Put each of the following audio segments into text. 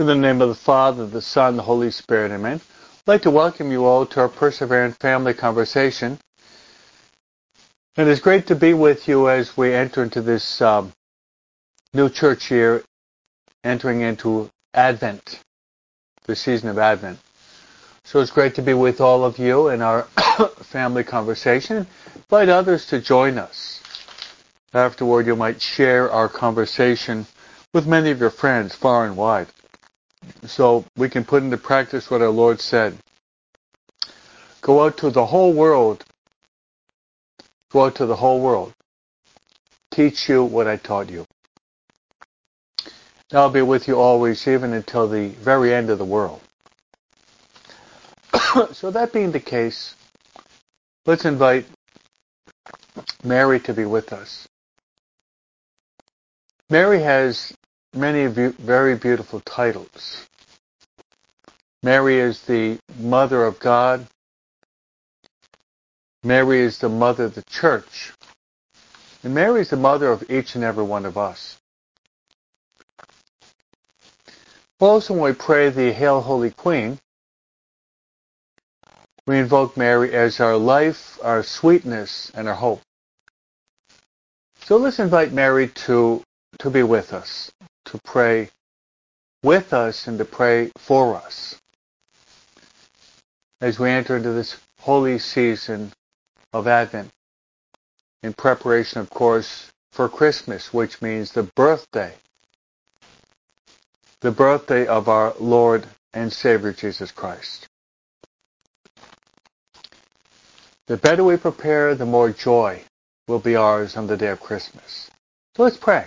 In the name of the Father, the Son, the Holy Spirit, amen. I'd like to welcome you all to our Perseverant Family Conversation. And it's great to be with you as we enter into this um, new church year, entering into Advent, the season of Advent. So it's great to be with all of you in our family conversation. Invite others to join us. Afterward, you might share our conversation with many of your friends far and wide. So we can put into practice what our Lord said. Go out to the whole world. Go out to the whole world. Teach you what I taught you. And I'll be with you always, even until the very end of the world. so that being the case, let's invite Mary to be with us. Mary has many very beautiful titles. Mary is the Mother of God. Mary is the Mother of the Church. And Mary is the Mother of each and every one of us. Also, when we pray the Hail Holy Queen, we invoke Mary as our life, our sweetness, and our hope. So let's invite Mary to, to be with us to pray with us and to pray for us as we enter into this holy season of Advent in preparation, of course, for Christmas, which means the birthday, the birthday of our Lord and Savior Jesus Christ. The better we prepare, the more joy will be ours on the day of Christmas. So let's pray.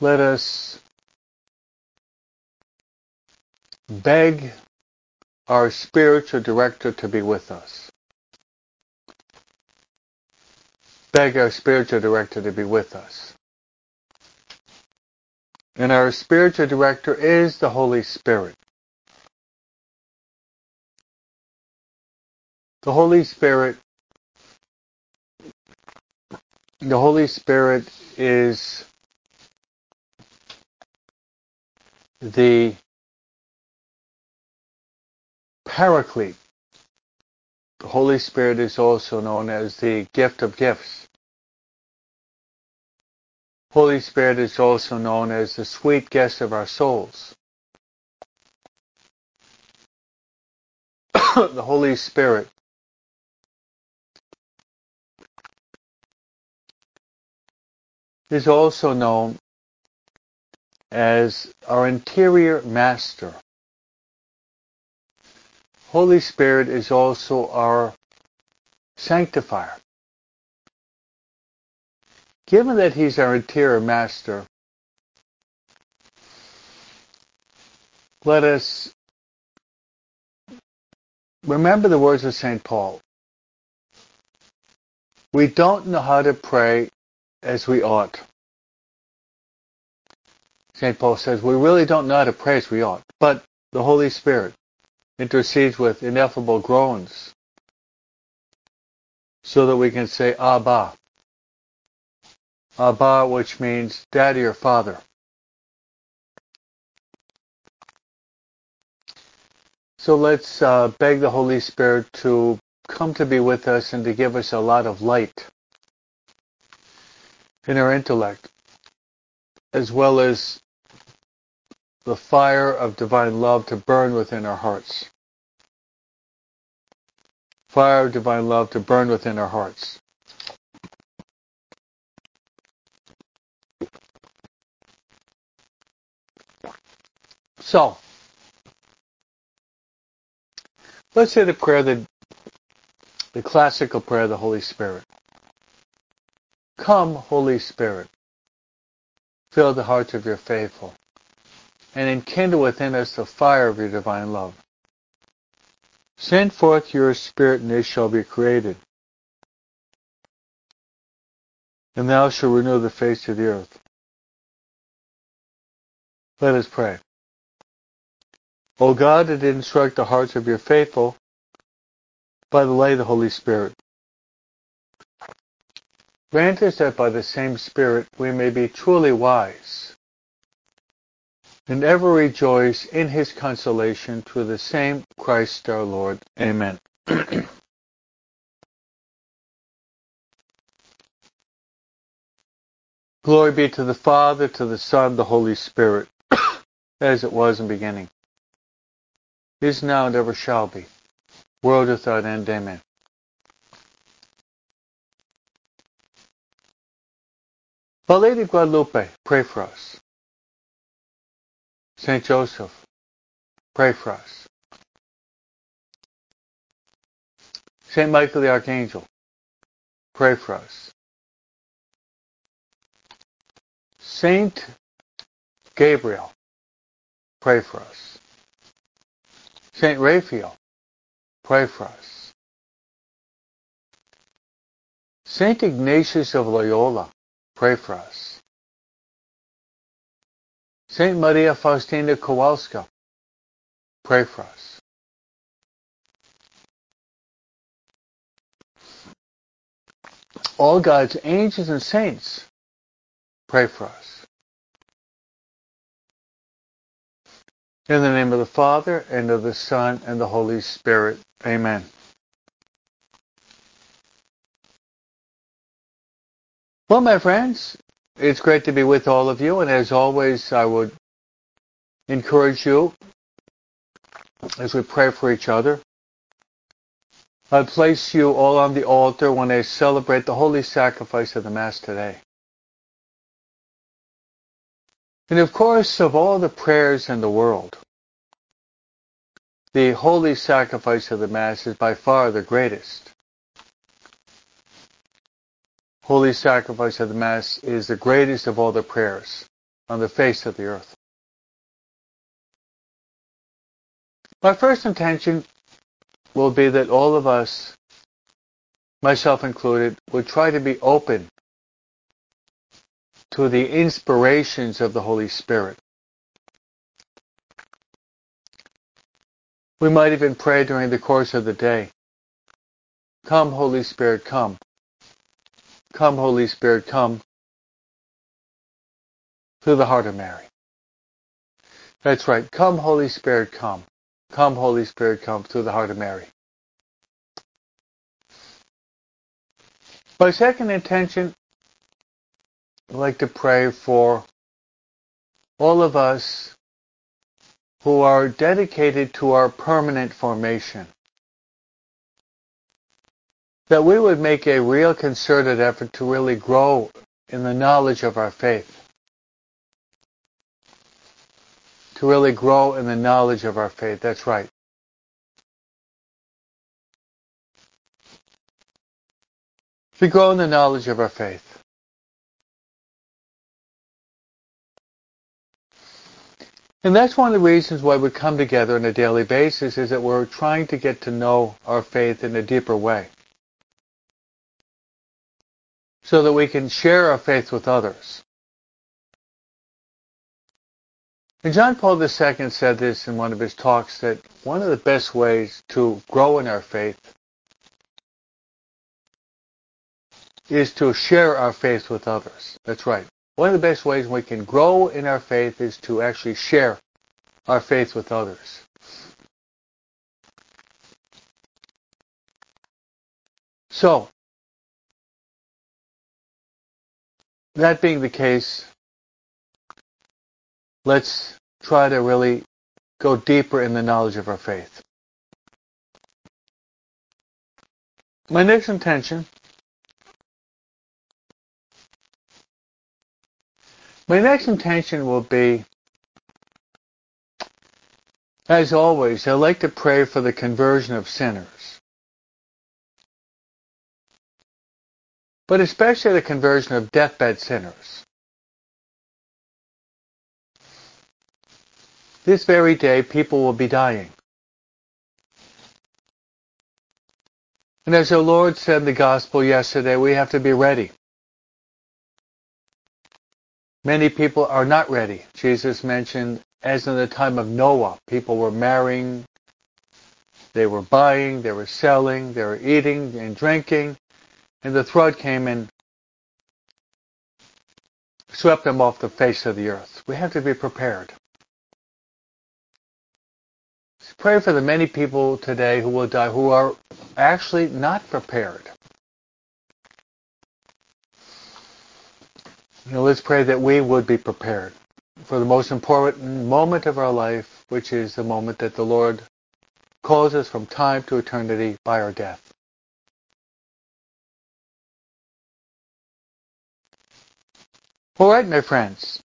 let us beg our spiritual director to be with us. Beg our spiritual director to be with us. And our spiritual director is the Holy Spirit. The Holy Spirit the Holy Spirit is the Paraclete. The Holy Spirit is also known as the gift of gifts. Holy Spirit is also known as the sweet guest of our souls. the Holy Spirit is also known as our interior master. Holy Spirit is also our sanctifier. Given that He's our interior master, let us remember the words of St. Paul. We don't know how to pray as we ought. St. Paul says, we really don't know how to pray as we ought, but the Holy Spirit intercedes with ineffable groans so that we can say Abba. Abba, which means daddy or father. So let's uh, beg the Holy Spirit to come to be with us and to give us a lot of light in our intellect, as well as the fire of divine love to burn within our hearts. Fire of divine love to burn within our hearts. So, let's say the prayer, the, the classical prayer of the Holy Spirit. Come, Holy Spirit, fill the hearts of your faithful and enkindle within us the fire of your divine love. Send forth your Spirit, and they shall be created. And thou shalt renew the face of the earth. Let us pray. O God, that did instruct the hearts of your faithful by the light of the Holy Spirit, grant us that by the same Spirit we may be truly wise and ever rejoice in his consolation through the same Christ our Lord. Amen. Glory be to the Father, to the Son, the Holy Spirit, as it was in the beginning, is now, and ever shall be, world without end. Amen. Our Lady Guadalupe, pray for us. Saint Joseph, pray for us. Saint Michael the Archangel, pray for us. Saint Gabriel, pray for us. Saint Raphael, pray for us. Saint Ignatius of Loyola, pray for us. Saint Maria Faustina Kowalska, pray for us. All God's angels and saints, pray for us. In the name of the Father, and of the Son, and the Holy Spirit. Amen. Well, my friends, it's great to be with all of you, and as always, I would encourage you as we pray for each other. I place you all on the altar when I celebrate the holy sacrifice of the Mass today. And of course, of all the prayers in the world, the holy sacrifice of the Mass is by far the greatest holy sacrifice of the Mass is the greatest of all the prayers on the face of the earth. My first intention will be that all of us, myself included, would try to be open to the inspirations of the Holy Spirit. We might even pray during the course of the day, Come, Holy Spirit, come. Come, Holy Spirit, come to the heart of Mary. That's right. Come, Holy Spirit, come. Come, Holy Spirit, come to the heart of Mary. My second intention, I'd like to pray for all of us who are dedicated to our permanent formation that we would make a real concerted effort to really grow in the knowledge of our faith. To really grow in the knowledge of our faith. That's right. To grow in the knowledge of our faith. And that's one of the reasons why we come together on a daily basis is that we're trying to get to know our faith in a deeper way so that we can share our faith with others. And John Paul II said this in one of his talks that one of the best ways to grow in our faith is to share our faith with others. That's right. One of the best ways we can grow in our faith is to actually share our faith with others. So, that being the case, let's try to really go deeper in the knowledge of our faith. My next intention My next intention will be, as always, I like to pray for the conversion of sinners. But especially the conversion of deathbed sinners. this very day people will be dying. And as our Lord said in the gospel yesterday, we have to be ready. Many people are not ready. Jesus mentioned, as in the time of Noah, people were marrying, they were buying, they were selling, they were eating and drinking, and the flood came and swept them off the face of the earth. We have to be prepared. Pray for the many people today who will die who are actually not prepared. Know, let's pray that we would be prepared for the most important moment of our life, which is the moment that the Lord calls us from time to eternity by our death. All right, my friends.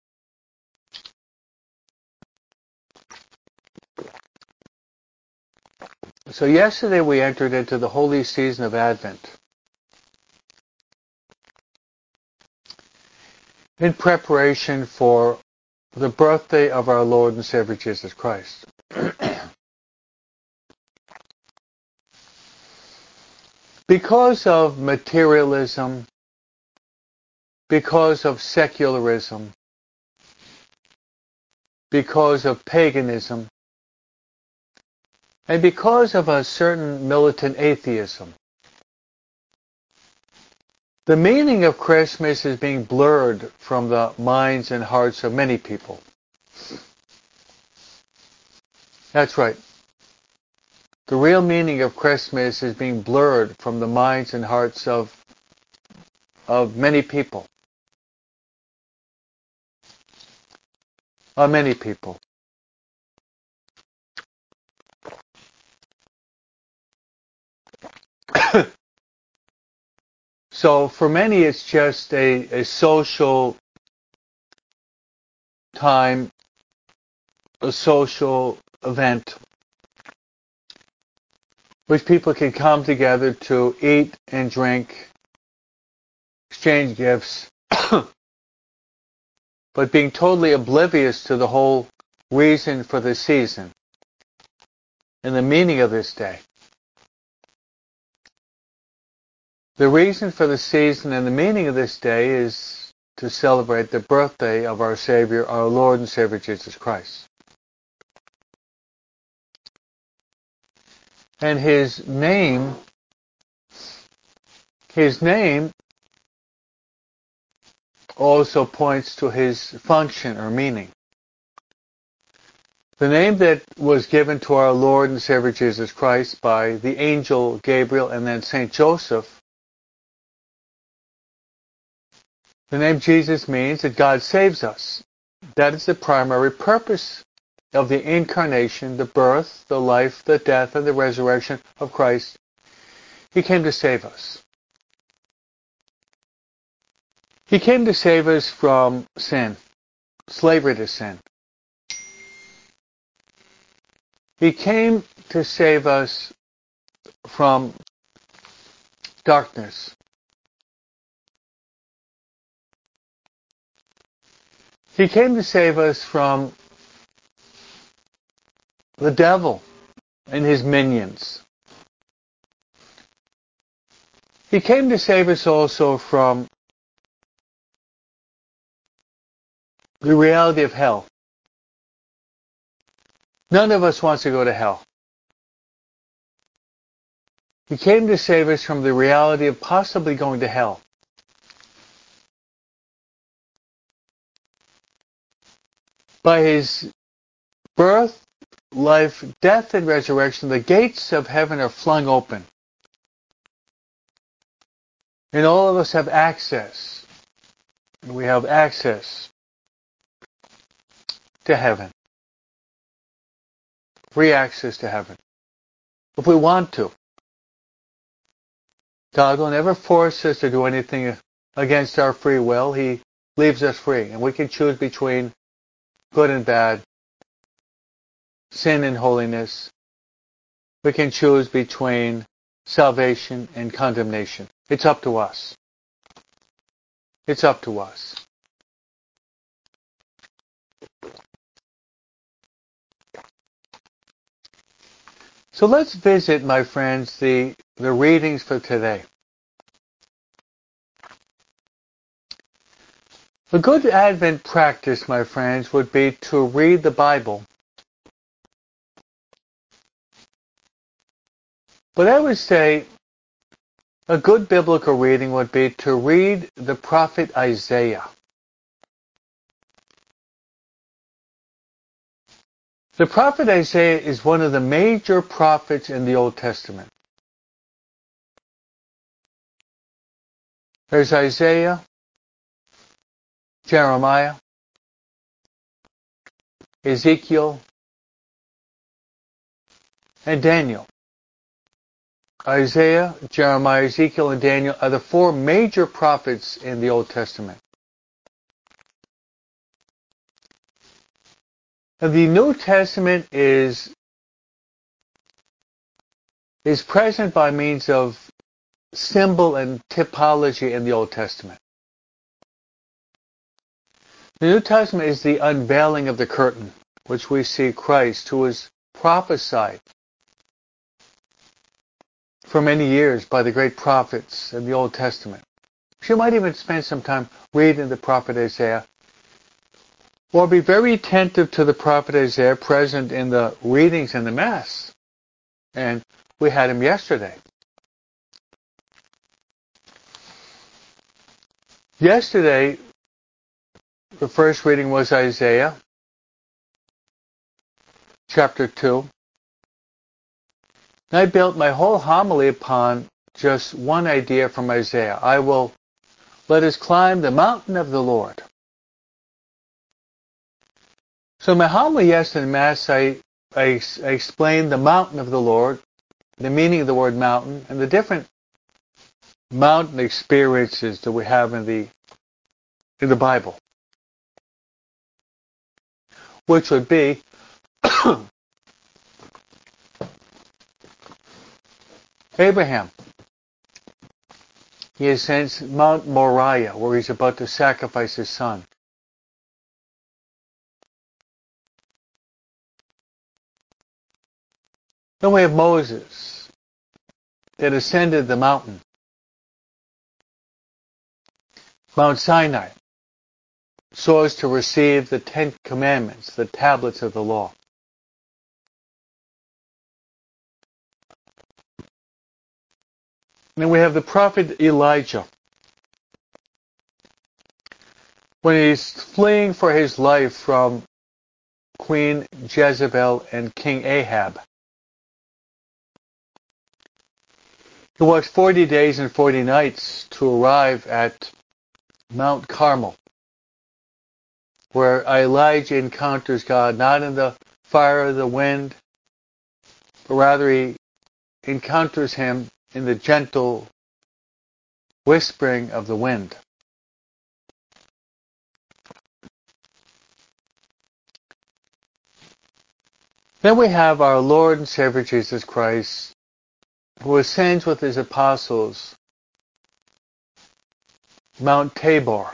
So yesterday we entered into the holy season of Advent. In preparation for the birthday of our Lord and Savior Jesus Christ. because of materialism, because of secularism, because of paganism, and because of a certain militant atheism. The meaning of Christmas is being blurred from the minds and hearts of many people. That's right. The real meaning of Christmas is being blurred from the minds and hearts of, of many people. Of many people. so for many it's just a, a social time, a social event which people can come together to eat and drink, exchange gifts, but being totally oblivious to the whole reason for the season and the meaning of this day. The reason for the season and the meaning of this day is to celebrate the birthday of our Savior, our Lord and Savior Jesus Christ. And his name, his name also points to his function or meaning. The name that was given to our Lord and Savior Jesus Christ by the angel Gabriel and then Saint Joseph The name Jesus means that God saves us. That is the primary purpose of the incarnation, the birth, the life, the death, and the resurrection of Christ. He came to save us. He came to save us from sin, slavery to sin. He came to save us from darkness, He came to save us from the devil and his minions. He came to save us also from the reality of hell. None of us wants to go to hell. He came to save us from the reality of possibly going to hell. By his birth, life, death, and resurrection, the gates of heaven are flung open. And all of us have access. We have access to heaven. Free access to heaven. If we want to. God will never force us to do anything against our free will. He leaves us free. And we can choose between good and bad, sin and holiness. We can choose between salvation and condemnation. It's up to us. It's up to us. So let's visit, my friends, the, the readings for today. A good Advent practice, my friends, would be to read the Bible. But I would say a good biblical reading would be to read the prophet Isaiah. The prophet Isaiah is one of the major prophets in the Old Testament. There's Isaiah, Jeremiah, Ezekiel, and Daniel. Isaiah, Jeremiah, Ezekiel, and Daniel are the four major prophets in the Old Testament. The New Testament is is present by means of symbol and typology in the Old Testament. The New Testament is the unveiling of the curtain, which we see Christ, who was prophesied for many years by the great prophets in the Old Testament. You might even spend some time reading the prophet Isaiah, or be very attentive to the prophet Isaiah present in the readings in the Mass. And we had him yesterday. Yesterday, the first reading was Isaiah chapter 2. And I built my whole homily upon just one idea from Isaiah. I will let us climb the mountain of the Lord. So homily yesterday in Mass, I, I, I explained the mountain of the Lord, the meaning of the word mountain, and the different mountain experiences that we have in the in the Bible which would be Abraham. He ascends Mount Moriah, where he's about to sacrifice his son. Then we have Moses that ascended the mountain, Mount Sinai so as to receive the Ten Commandments, the tablets of the law. Then we have the prophet Elijah. When he's fleeing for his life from Queen Jezebel and King Ahab. He walks 40 days and 40 nights to arrive at Mount Carmel where Elijah encounters God not in the fire of the wind, but rather he encounters him in the gentle whispering of the wind. Then we have our Lord and Savior Jesus Christ, who ascends with his apostles Mount Tabor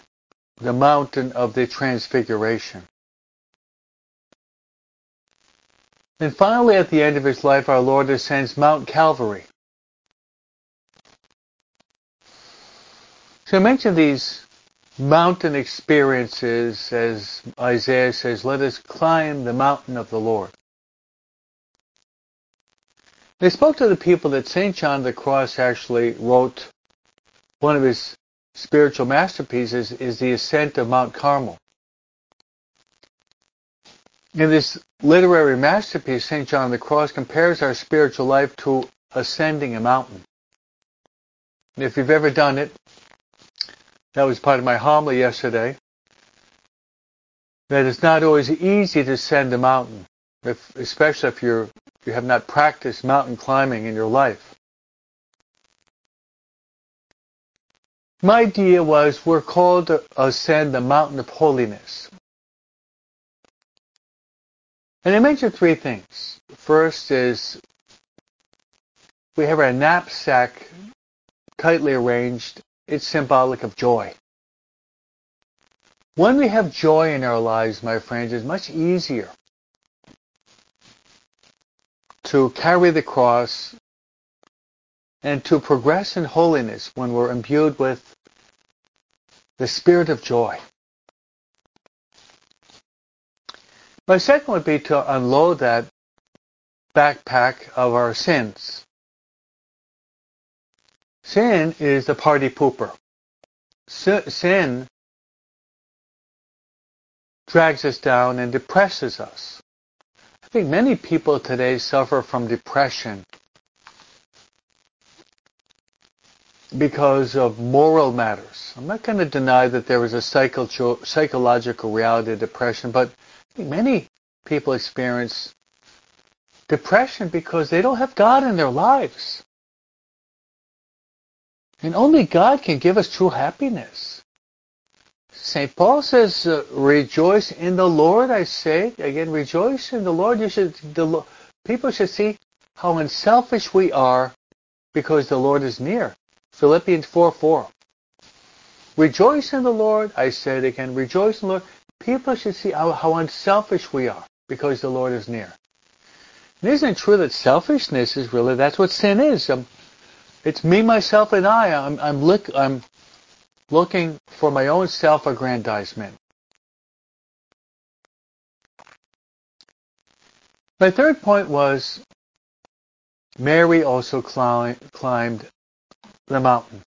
the mountain of the transfiguration. And finally, at the end of his life, our Lord ascends Mount Calvary. So I mentioned these mountain experiences as Isaiah says, let us climb the mountain of the Lord. They spoke to the people that St. John of the Cross actually wrote one of his spiritual masterpieces is, the ascent of Mount Carmel. In this literary masterpiece, St. John of the Cross compares our spiritual life to ascending a mountain. And if you've ever done it, that was part of my homily yesterday, that it's not always easy to ascend a mountain, if, especially if you're, you have not practiced mountain climbing in your life. My idea was we're called to ascend the mountain of holiness. And I mentioned three things. First is we have our knapsack tightly arranged. It's symbolic of joy. When we have joy in our lives, my friends, it's much easier to carry the cross and to progress in holiness when we're imbued with the spirit of joy. My second would be to unload that backpack of our sins. Sin is the party pooper. Sin drags us down and depresses us. I think many people today suffer from depression because of moral matters. I'm not going to deny that there is a psycho- psychological reality of depression, but many people experience depression because they don't have God in their lives. And only God can give us true happiness. St. Paul says, uh, rejoice in the Lord, I say. Again, rejoice in the Lord. You should, the, people should see how unselfish we are because the Lord is near. Philippians 4 4. Rejoice in the Lord, I said again, rejoice in the Lord. People should see how, how unselfish we are because the Lord is near. And isn't it true that selfishness is really, that's what sin is. Um, it's me, myself, and I. I'm, I'm, I'm looking for my own self-aggrandizement. My third point was Mary also climbed the mountain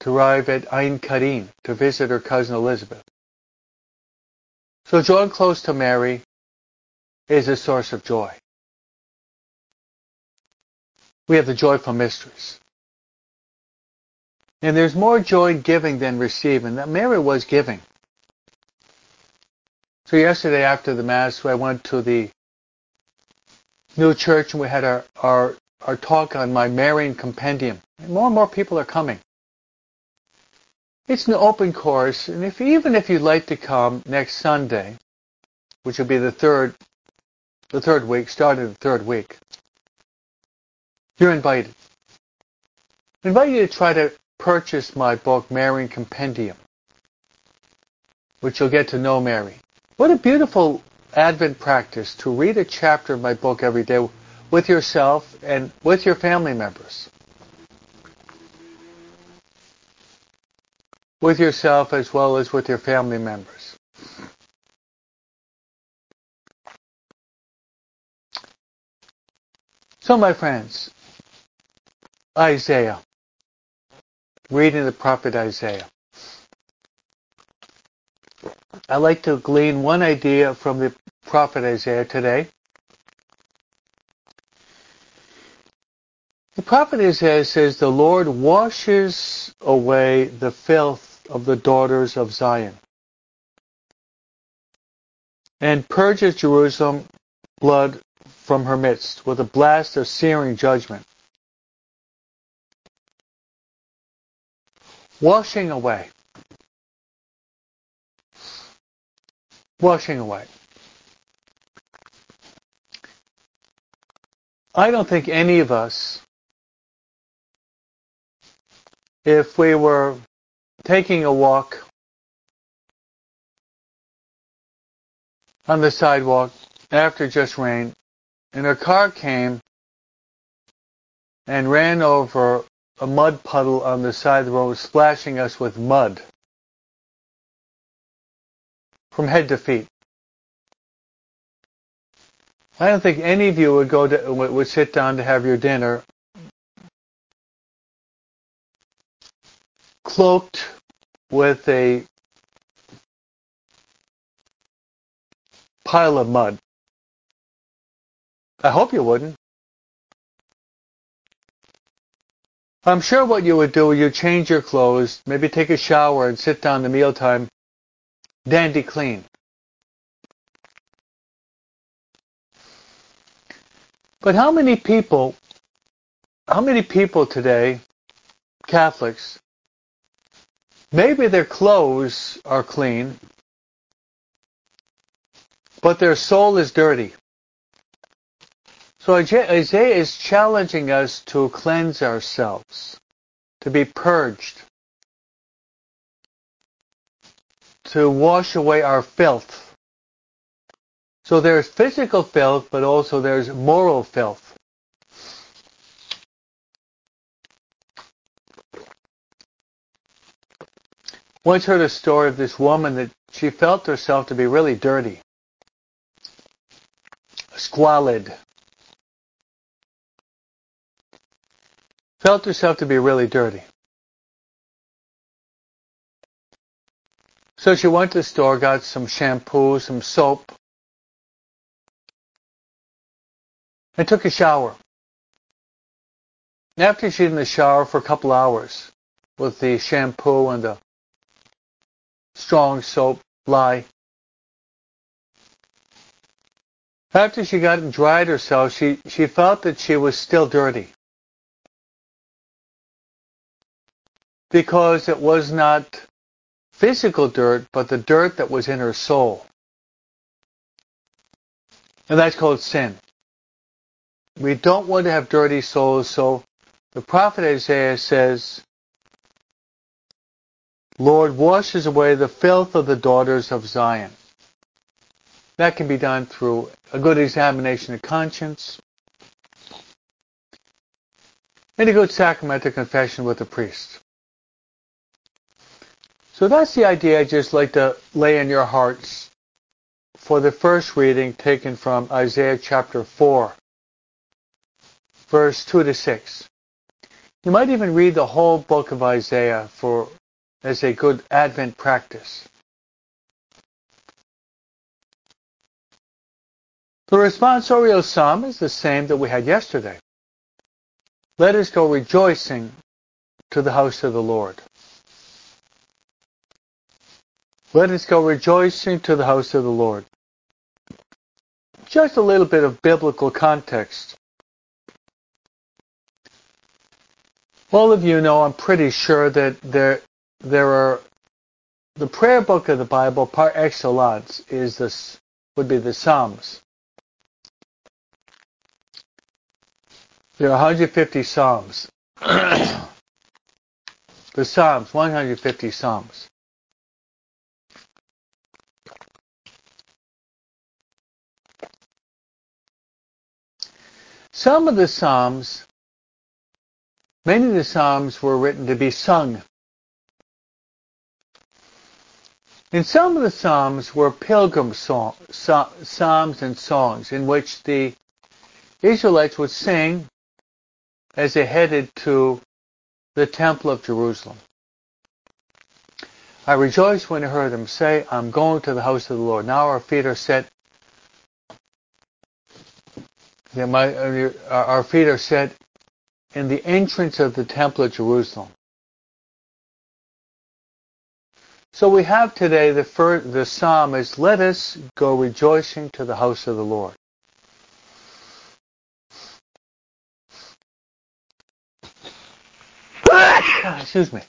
to arrive at Ein Karim to visit her cousin Elizabeth. So drawing close to Mary is a source of joy. We have the joyful mysteries. And there's more joy in giving than receiving. That Mary was giving. So yesterday after the Mass, I went to the new church and we had our, our, our talk on my Marian compendium. And more and more people are coming. It's an open course, and if even if you'd like to come next Sunday, which will be the third, the third week, starting the third week, you're invited. I invite you to try to purchase my book, Marian Compendium, which you'll get to know Mary. What a beautiful Advent practice to read a chapter of my book every day with yourself and with your family members. With yourself as well as with your family members. So, my friends, Isaiah. Reading the prophet Isaiah. I'd like to glean one idea from the prophet Isaiah today. The prophet Isaiah says, The Lord washes away the filth of the daughters of Zion and purges Jerusalem blood from her midst with a blast of searing judgment. Washing away. Washing away. I don't think any of us, if we were taking a walk on the sidewalk after just rain, and a car came and ran over a mud puddle on the side of the road splashing us with mud from head to feet. I don't think any of you would go to, would sit down to have your dinner cloaked with a pile of mud. I hope you wouldn't. I'm sure what you would do, you'd change your clothes, maybe take a shower and sit down to mealtime, dandy clean. But how many people, how many people today, Catholics, maybe their clothes are clean, but their soul is dirty. So Isaiah is challenging us to cleanse ourselves, to be purged, to wash away our filth, So there's physical filth, but also there's moral filth. Once heard a story of this woman that she felt herself to be really dirty, squalid, felt herself to be really dirty. So she went to the store, got some shampoo, some soap, and took a shower. After she'd in the shower for a couple hours with the shampoo and the strong soap lye. After she got and dried herself, she, she felt that she was still dirty. Because it was not physical dirt, but the dirt that was in her soul. And that's called sin. We don't want to have dirty souls, so the prophet Isaiah says, Lord washes away the filth of the daughters of Zion. That can be done through a good examination of conscience and a good sacramental confession with the priest. So that's the idea I'd just like to lay in your hearts for the first reading taken from Isaiah chapter 4, verse 2 to 6. You might even read the whole book of Isaiah for as a good Advent practice. The responsorial psalm is the same that we had yesterday. Let us go rejoicing to the house of the Lord. Let us go rejoicing to the house of the Lord. Just a little bit of biblical context. All of you know, I'm pretty sure that there there are the prayer book of the Bible par excellence is this would be the Psalms. There are 150 Psalms. the Psalms, 150 Psalms. Some of the Psalms, many of the Psalms were written to be sung. And some of the Psalms were pilgrim song, psalms and songs in which the Israelites would sing as they headed to the Temple of Jerusalem. I rejoiced when I heard them say, I'm going to the house of the Lord. Now our feet are set. Yeah, my, uh, our feet are set in the entrance of the Temple of Jerusalem. So we have today the first, the psalm is let us go rejoicing to the house of the Lord. Excuse me.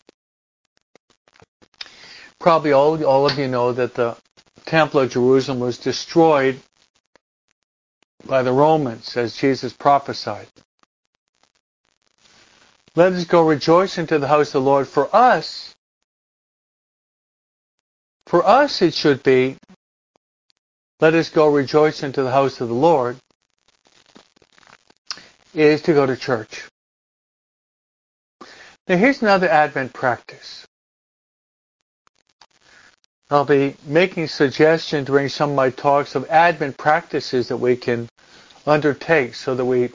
Probably all all of you know that the Temple of Jerusalem was destroyed by the Romans as Jesus prophesied. Let us go rejoicing to the house of the Lord. For us, for us, it should be, let us go rejoice into the house of the Lord, is to go to church. Now here's another Advent practice. I'll be making suggestions during some of my talks of Advent practices that we can undertake so that we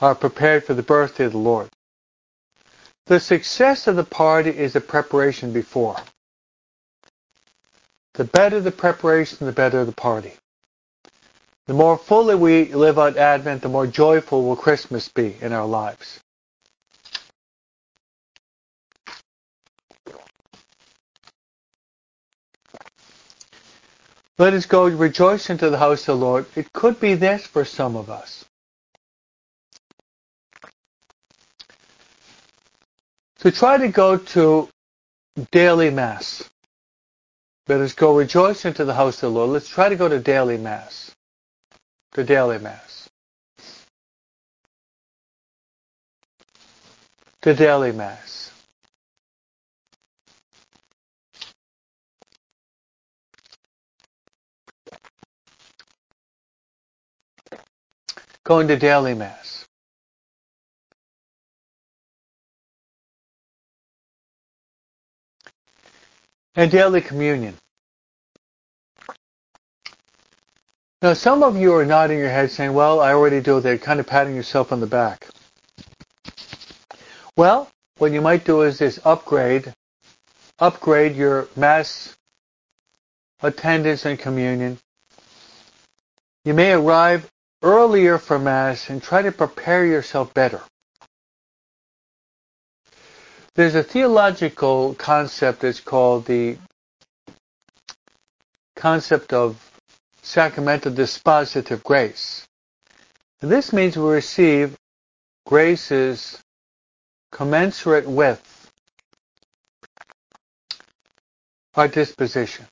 are prepared for the birthday of the Lord. The success of the party is the preparation before. The better the preparation, the better the party. The more fully we live out Advent, the more joyful will Christmas be in our lives. Let us go rejoice into the house of the Lord. It could be this for some of us. To try to go to daily Mass. Let us go rejoice into the house of the Lord. Let's try to go to daily Mass. To daily Mass. To daily Mass. Going to daily Mass. And daily communion. Now, some of you are nodding your head saying, well, I already do that, kind of patting yourself on the back. Well, what you might do is this upgrade, upgrade your Mass attendance and communion. You may arrive earlier for Mass and try to prepare yourself better. There's a theological concept that's called the concept of sacramental dispositive grace. And this means we receive graces commensurate with our disposition.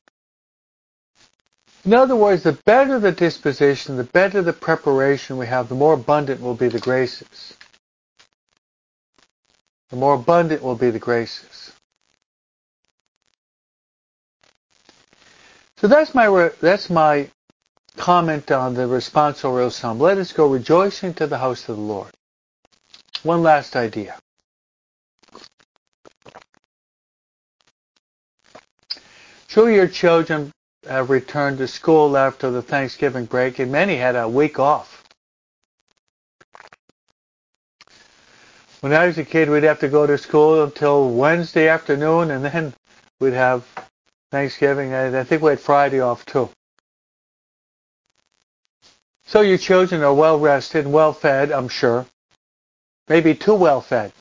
In other words, the better the disposition, the better the preparation we have, the more abundant will be the graces. The more abundant will be the graces. So that's my that's my comment on the responsorial psalm. Let us go rejoicing to the house of the Lord. One last idea. Show your children have returned to school after the Thanksgiving break, and many had a week off. When I was a kid, we'd have to go to school until Wednesday afternoon, and then we'd have Thanksgiving. And I think we had Friday off too. So your children are well rested and well fed, I'm sure. Maybe too well fed.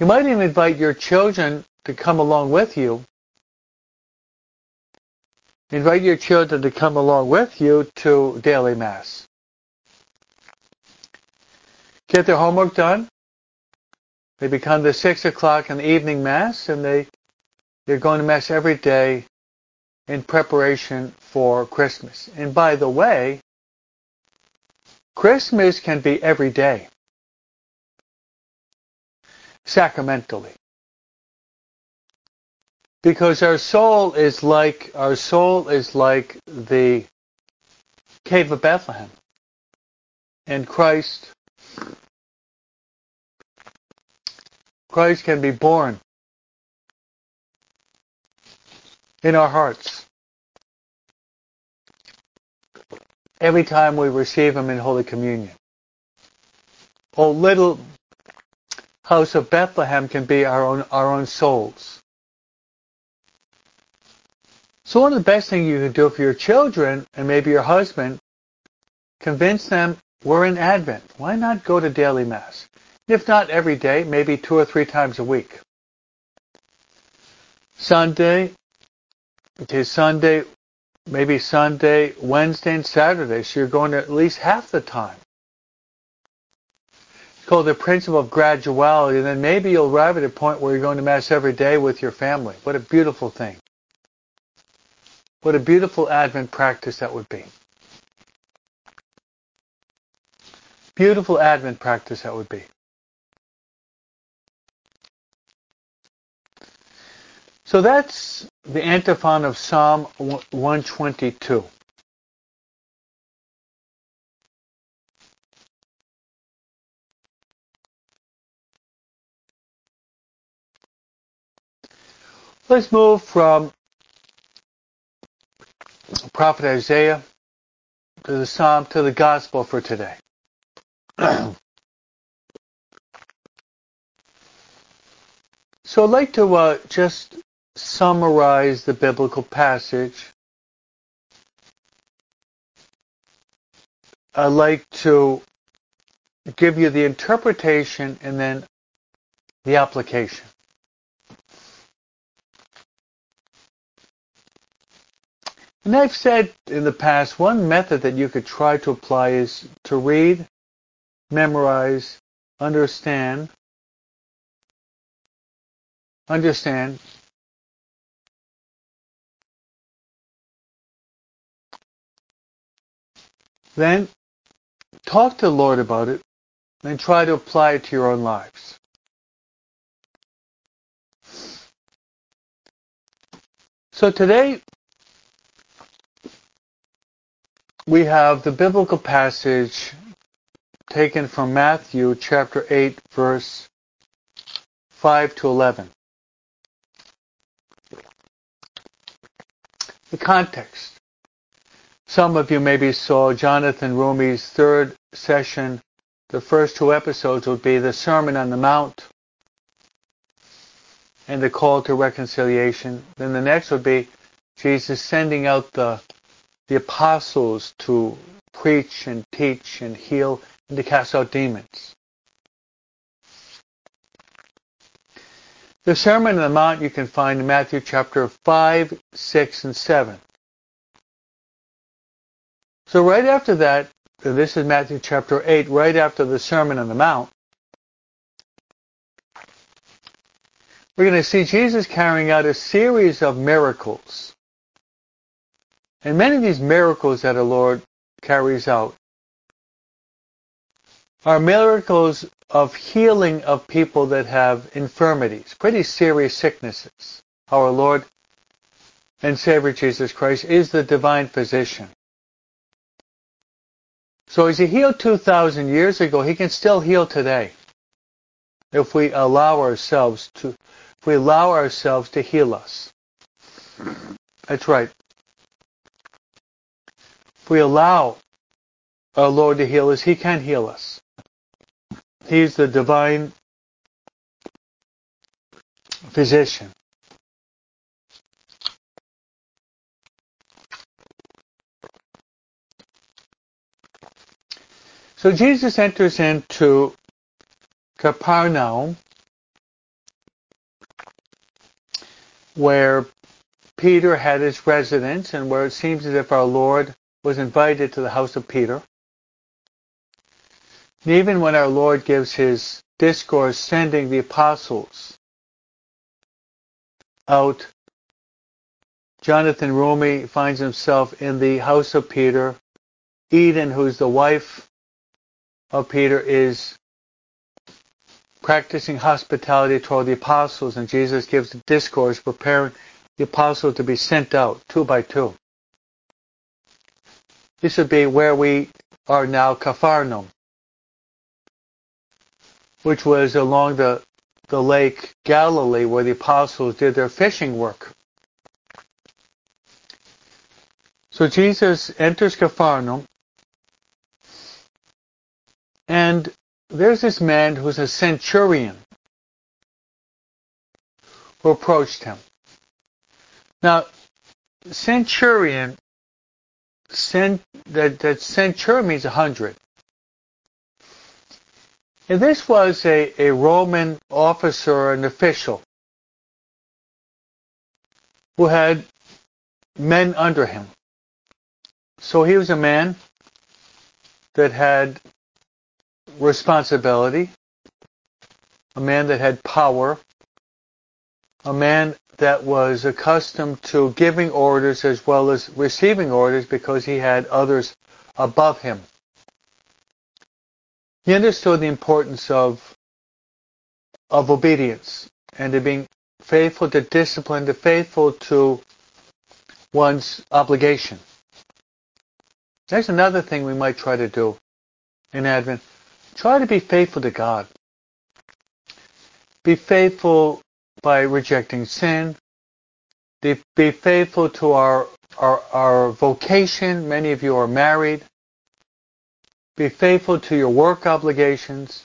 You might even invite your children to come along with you Invite your children to come along with you to daily mass. Get their homework done. They become the six o'clock in the evening mass, and they they're going to mass every day in preparation for Christmas. And by the way, Christmas can be every day, sacramentally. Because our soul is like our soul is like the cave of Bethlehem. And Christ Christ can be born in our hearts. Every time we receive Him in Holy Communion. Oh, little house of Bethlehem can be our own, our own souls. So one of the best things you can do for your children and maybe your husband, convince them we're in Advent. Why not go to daily Mass? If not every day, maybe two or three times a week. Sunday, okay, Sunday, maybe Sunday, Wednesday, and Saturday. So you're going at least half the time. It's called the principle of graduality. And then maybe you'll arrive at a point where you're going to Mass every day with your family. What a beautiful thing. What a beautiful Advent practice that would be. Beautiful Advent practice that would be. So that's the antiphon of Psalm 122. Let's move from prophet Isaiah to the psalm to the gospel for today. so I'd like to uh, just summarize the biblical passage. I'd like to give you the interpretation and then the application. And I've said in the past, one method that you could try to apply is to read, memorize, understand, understand, then talk to the Lord about it and try to apply it to your own lives. So today we have the biblical passage taken from Matthew chapter 8 verse 5 to 11. The context. Some of you maybe saw Jonathan Roumie's third session. The first two episodes would be the Sermon on the Mount and the call to reconciliation. Then the next would be Jesus sending out the, the apostles to preach and teach and heal and to cast out demons. The Sermon on the Mount you can find in Matthew chapter 5, 6, and 7. So right after that, this is Matthew chapter 8, right after the Sermon on the Mount, we're going to see Jesus carrying out a series of miracles. And many of these miracles that our Lord carries out are miracles of healing of people that have infirmities, pretty serious sicknesses. Our Lord and Savior Jesus Christ is the divine physician. So as he healed 2,000 years ago, he can still heal today. If we allow ourselves to, if we allow ourselves to heal us. That's right. If we allow our Lord to heal us, he can heal us. He's the divine physician. So Jesus enters into Capernaum, where Peter had his residence and where it seems as if our Lord was invited to the house of Peter. And Even when our Lord gives his discourse sending the apostles out, Jonathan Roumie finds himself in the house of Peter. Eden, who's the wife of Peter, is practicing hospitality toward the apostles, and Jesus gives the discourse preparing the apostles to be sent out two by two. This would be where we are now, Capharnaum which was along the, the lake Galilee where the apostles did their fishing work. So Jesus enters Capharnaum, and there's this man who's a centurion who approached him. Now, centurion, cent, that, that centurion means a hundred. And this was a, a Roman officer, an official, who had men under him. So he was a man that had responsibility, a man that had power, a man that was accustomed to giving orders as well as receiving orders because he had others above him. He understood the importance of of obedience and to being faithful to discipline, to faithful to one's obligation. There's another thing we might try to do in Advent. Try to be faithful to God. Be faithful by rejecting sin. Be, be faithful to our, our, our vocation. Many of you are married. Be faithful to your work obligations.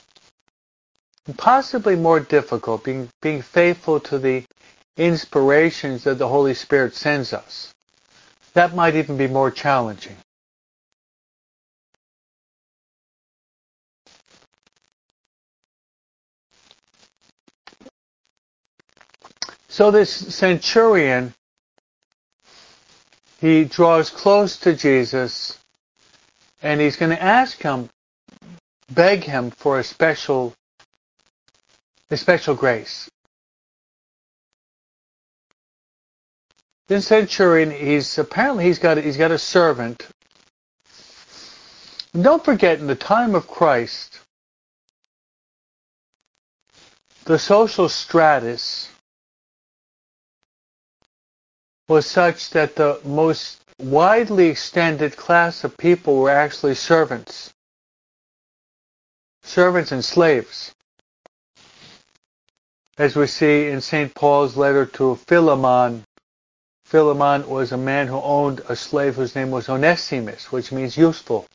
And possibly more difficult, being, being faithful to the inspirations that the Holy Spirit sends us. That might even be more challenging. So this centurion, he draws close to Jesus and he's going to ask him, beg him for a special, a special grace. This centurion, he's apparently he's got he's got a servant. Don't forget, in the time of Christ, the social stratus was such that the most widely extended class of people were actually servants. Servants and slaves. As we see in St. Paul's letter to Philemon, Philemon was a man who owned a slave whose name was Onesimus, which means useful.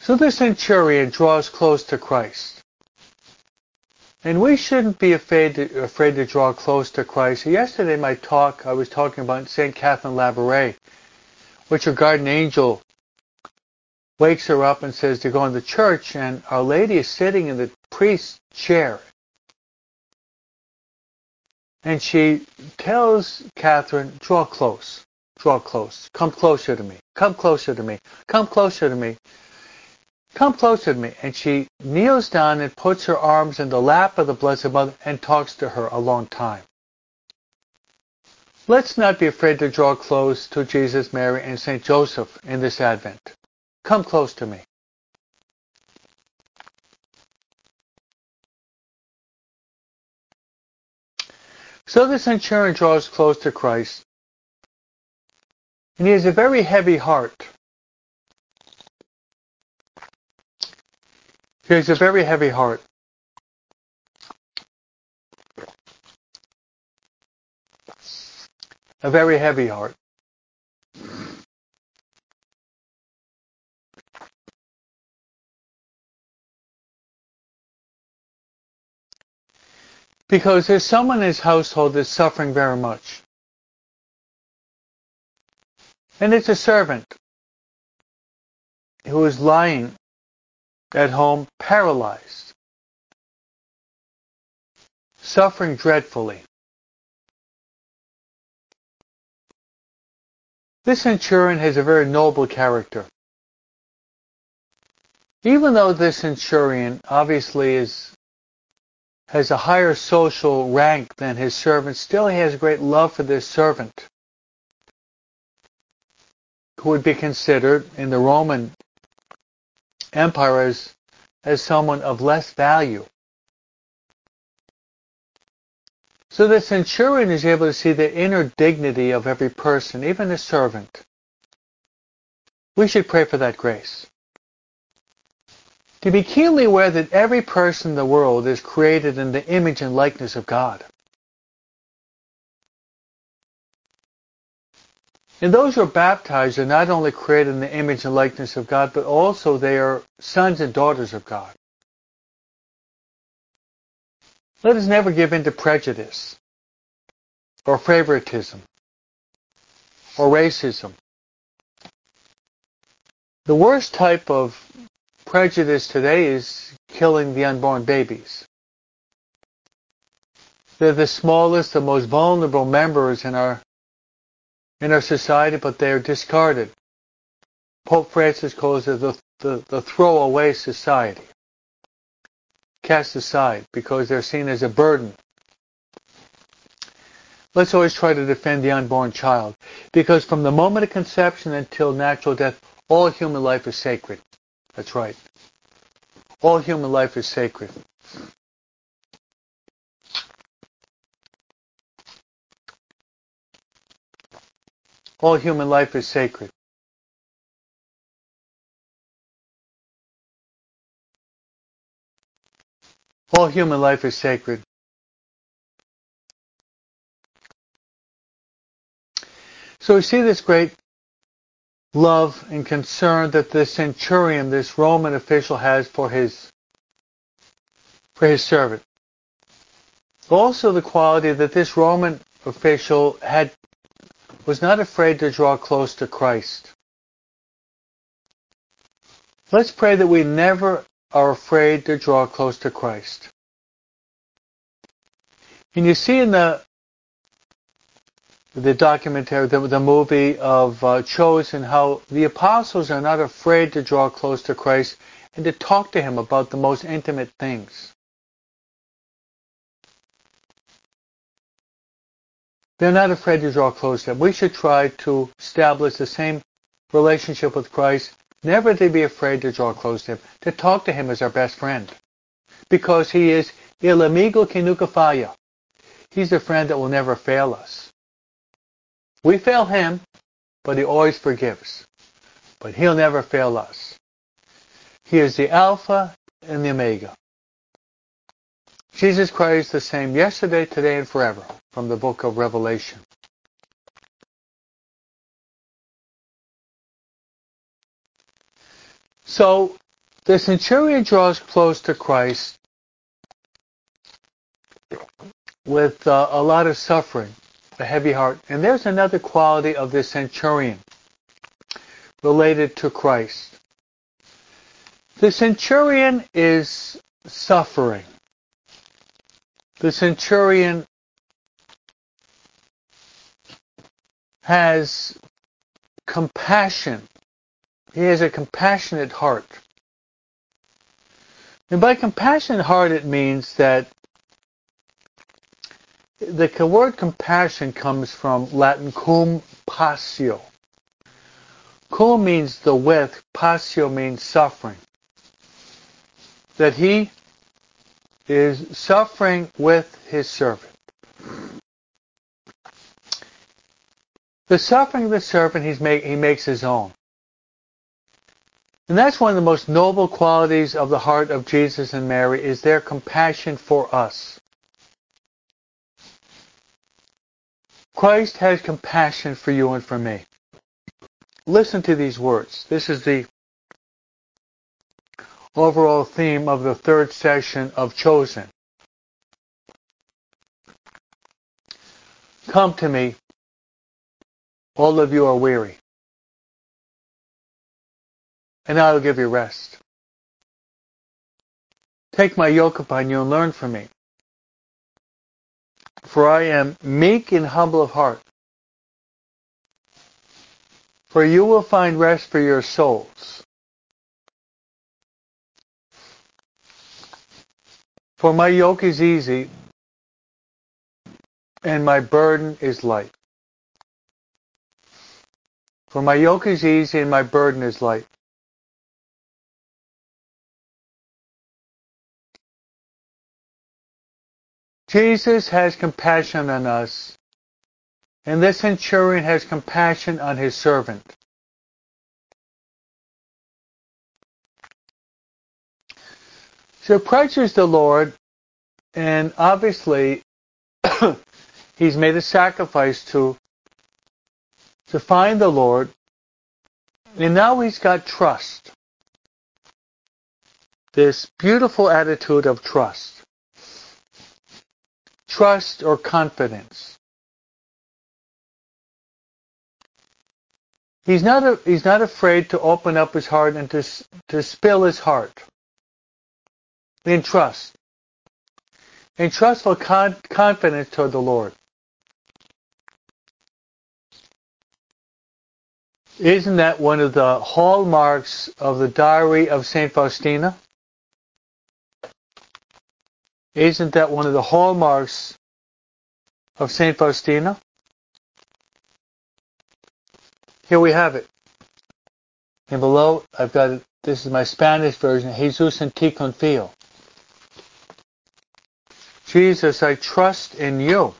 So the centurion draws close to Christ. And we shouldn't be afraid to, afraid to draw close to Christ. Yesterday my talk, I was talking about St. Catherine Labouré, which her guardian angel wakes her up and says to go in the church, and Our Lady is sitting in the priest's chair. And she tells Catherine, draw close, draw close, come closer to me, come closer to me, come closer to me. Come close to me. And she kneels down and puts her arms in the lap of the Blessed Mother and talks to her a long time. Let's not be afraid to draw close to Jesus, Mary, and St. Joseph in this Advent. Come close to me. So the centurion draws close to Christ, and he has a very heavy heart. He has a very heavy heart. A very heavy heart. Because there's someone in his household that's suffering very much. And it's a servant who is lying at home paralyzed, suffering dreadfully. This centurion has a very noble character. Even though this centurion obviously is has a higher social rank than his servant, still he has great love for this servant, who would be considered in the Roman empire as, as someone of less value. So the centurion is able to see the inner dignity of every person, even a servant. We should pray for that grace. To be keenly aware that every person in the world is created in the image and likeness of God. And those who are baptized are not only created in the image and likeness of God, but also they are sons and daughters of God. Let us never give in to prejudice or favoritism or racism. The worst type of prejudice today is killing the unborn babies. They're the smallest, the most vulnerable members in our in our society, but they are discarded. Pope Francis calls it the, the, the throwaway society. Cast aside because they're seen as a burden. Let's always try to defend the unborn child because from the moment of conception until natural death, all human life is sacred. That's right. All human life is sacred. All human life is sacred. All human life is sacred. So we see this great love and concern that this centurion, this Roman official, has for his for his servant. Also the quality that this Roman official had was not afraid to draw close to Christ. Let's pray that we never are afraid to draw close to Christ. And you see in the the documentary, the, the movie of uh, Chosen, how the apostles are not afraid to draw close to Christ and to talk to Him about the most intimate things. They're not afraid to draw close to Him. We should try to establish the same relationship with Christ, never to be afraid to draw close to Him, to talk to Him as our best friend. Because He is il amigo que nunca falla. He's a friend that will never fail us. We fail him, but he always forgives. But he'll never fail us. He is the Alpha and the Omega. Jesus Christ the same yesterday, today, and forever from the book of Revelation. So the centurion draws close to Christ with uh, a lot of suffering, a heavy heart. And there's another quality of the centurion related to Christ. The centurion is suffering. The centurion has compassion. He has a compassionate heart. And by compassionate heart, it means that the word compassion comes from Latin cum passio. Cum means the with, passio means suffering. That he is suffering with his servant. The suffering of the servant he makes his own. And that's one of the most noble qualities of the heart of Jesus and Mary is their compassion for us. Christ has compassion for you and for me. Listen to these words. This is the overall theme of the third session of Chosen. Come to me, all of you are weary, and I will give you rest. Take my yoke upon you and learn from me. For I am meek and humble of heart. For you will find rest for your souls. For my yoke is easy and my burden is light. For my yoke is easy and my burden is light. Jesus has compassion on us, and this centurion has compassion on his servant. So approaches the Lord, and obviously he's made a sacrifice to to find the Lord, and now he's got trust. This beautiful attitude of trust trust or confidence. He's not, a, he's not afraid to open up his heart and to, to spill his heart in trust. In trustful con- confidence toward the Lord. Isn't that one of the hallmarks of the diary of St. Faustina? Isn't that one of the hallmarks of St. Faustina? Here we have it. And below, I've got. This is my Spanish version. Jesus en ti confío. Jesus, I trust in you.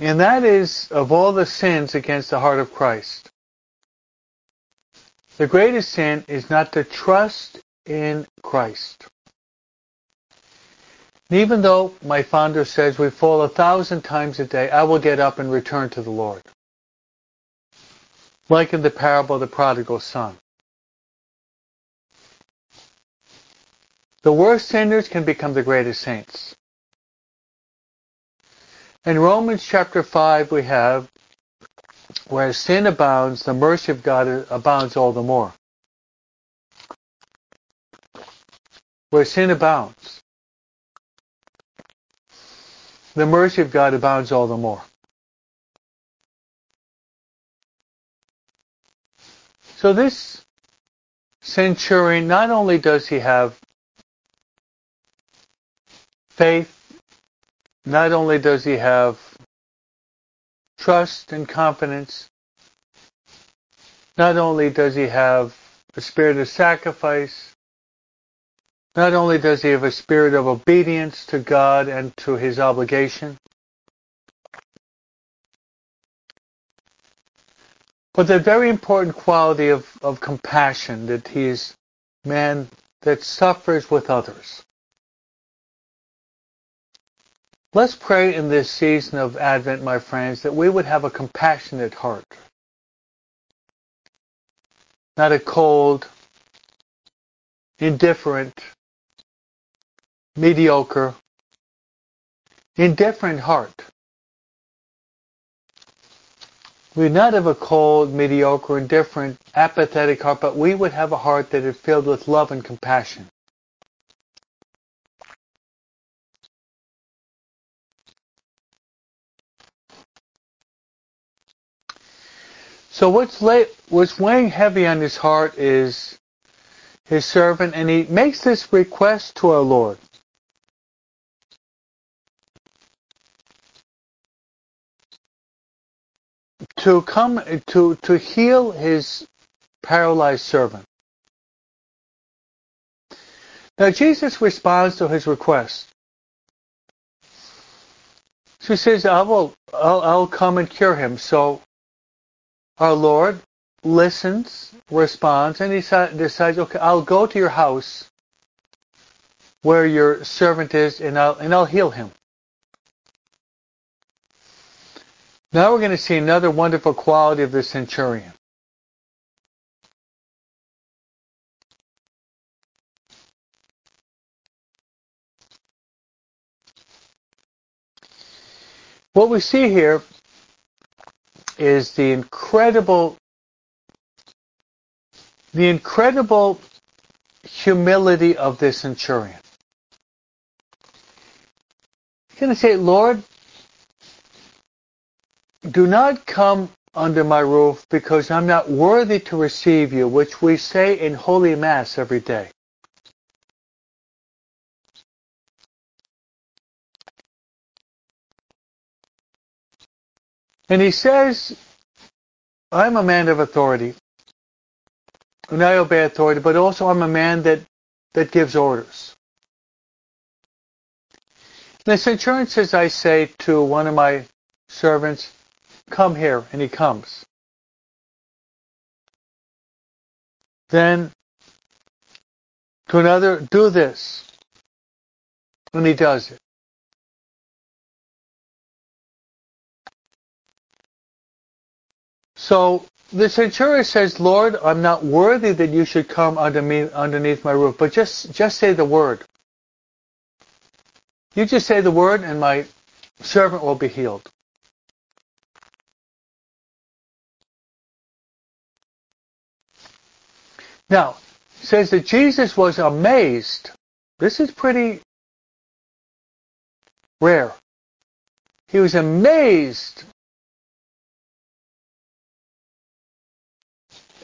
And that is of all the sins against the heart of Christ. The greatest sin is not to trust in Christ. And even though my founder says we fall a thousand times a day, I will get up and return to the Lord. Like in the parable of the prodigal son. The worst sinners can become the greatest saints. In Romans chapter 5 we have where sin abounds, the mercy of God abounds all the more. Where sin abounds, the mercy of God abounds all the more. So this centurion, not only does he have faith, not only does he have trust and confidence. Not only does he have a spirit of sacrifice, Not only does he have a spirit of obedience to God and to his obligation, but the very important quality of, of compassion that he is man that suffers with others. Let's pray in this season of Advent, my friends, that we would have a compassionate heart. Not a cold, indifferent, mediocre, indifferent heart. We would not have a cold, mediocre, indifferent, apathetic heart, but we would have a heart that is filled with love and compassion. So what's, lay, what's weighing heavy on his heart is his servant, and he makes this request to our Lord. To come to to heal his paralyzed servant. Now Jesus responds to his request. She says, "I will, I'll, I'll come and cure him." So our Lord listens, responds, and he decides, okay, I'll go to your house where your servant is and I'll, and I'll heal him. Now we're going to see another wonderful quality of the centurion. What we see here is the incredible the incredible humility of this centurion. He's going to say, Lord, do not come under my roof because I'm not worthy to receive you, which we say in Holy Mass every day. And he says, I'm a man of authority. And I obey authority, but also I'm a man that, that gives orders. And The centurion says, I say to one of my servants, come here, and he comes. Then to another, do this. And he does it. So the centurion says, Lord, I'm not worthy that you should come under me, underneath my roof, but just, just say the word. You just say the word and my servant will be healed. Now, says that Jesus was amazed. This is pretty rare. He was amazed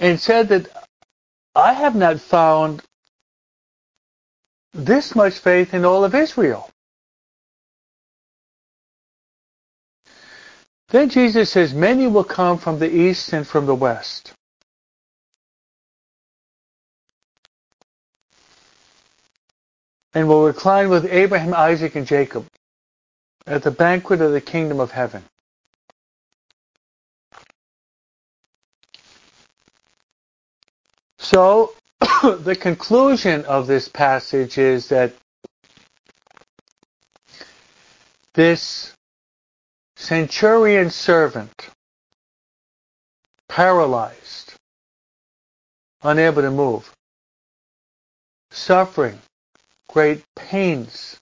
and said that I have not found this much faith in all of Israel. Then Jesus says, Many will come from the east and from the west. And will recline with Abraham, Isaac, and Jacob at the banquet of the kingdom of heaven. So the conclusion of this passage is that this centurion servant, paralyzed, unable to move, suffering great pains,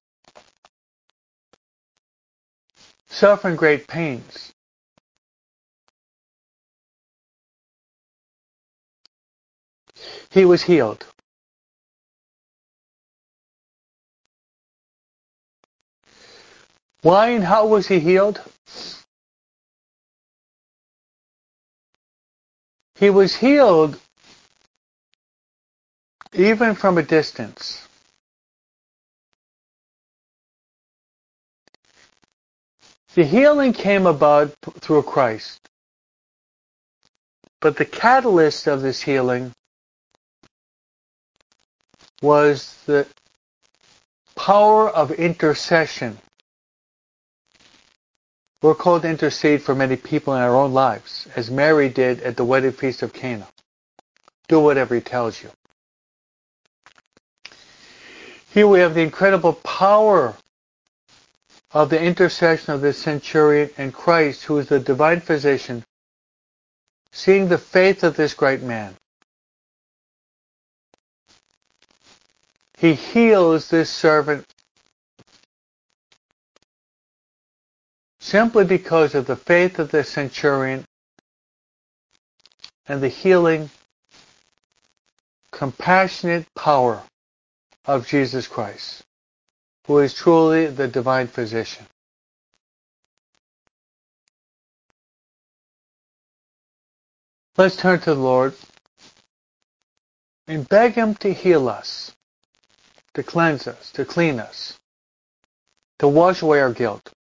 suffering great pains, he was healed. Why and how was he healed? He was healed even from a distance. The healing came about through Christ. But the catalyst of this healing was the power of intercession. We're called to intercede for many people in our own lives, as Mary did at the wedding feast of Cana. Do whatever he tells you. Here we have the incredible power of the intercession of the centurion and Christ, who is the divine physician, seeing the faith of this great man. He heals this servant simply because of the faith of the centurion and the healing, compassionate power of Jesus Christ, who is truly the divine physician. Let's turn to the Lord and beg Him to heal us, to cleanse us, to clean us, to wash away our guilt.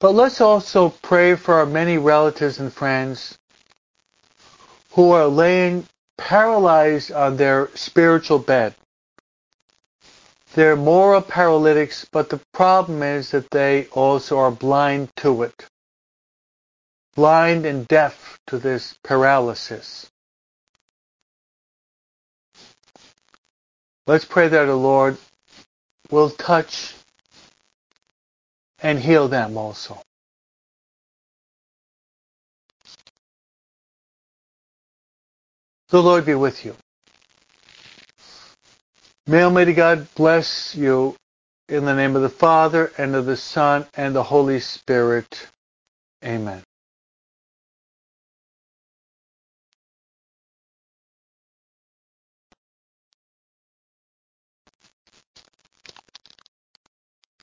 But let's also pray for our many relatives and friends who are laying paralyzed on their spiritual bed. They're moral paralytics, but the problem is that they also are blind to it. Blind and deaf to this paralysis. Let's pray that the Lord will touch and heal them also. The Lord be with you. May Almighty God bless you in the name of the Father, and of the Son, and the Holy Spirit. Amen.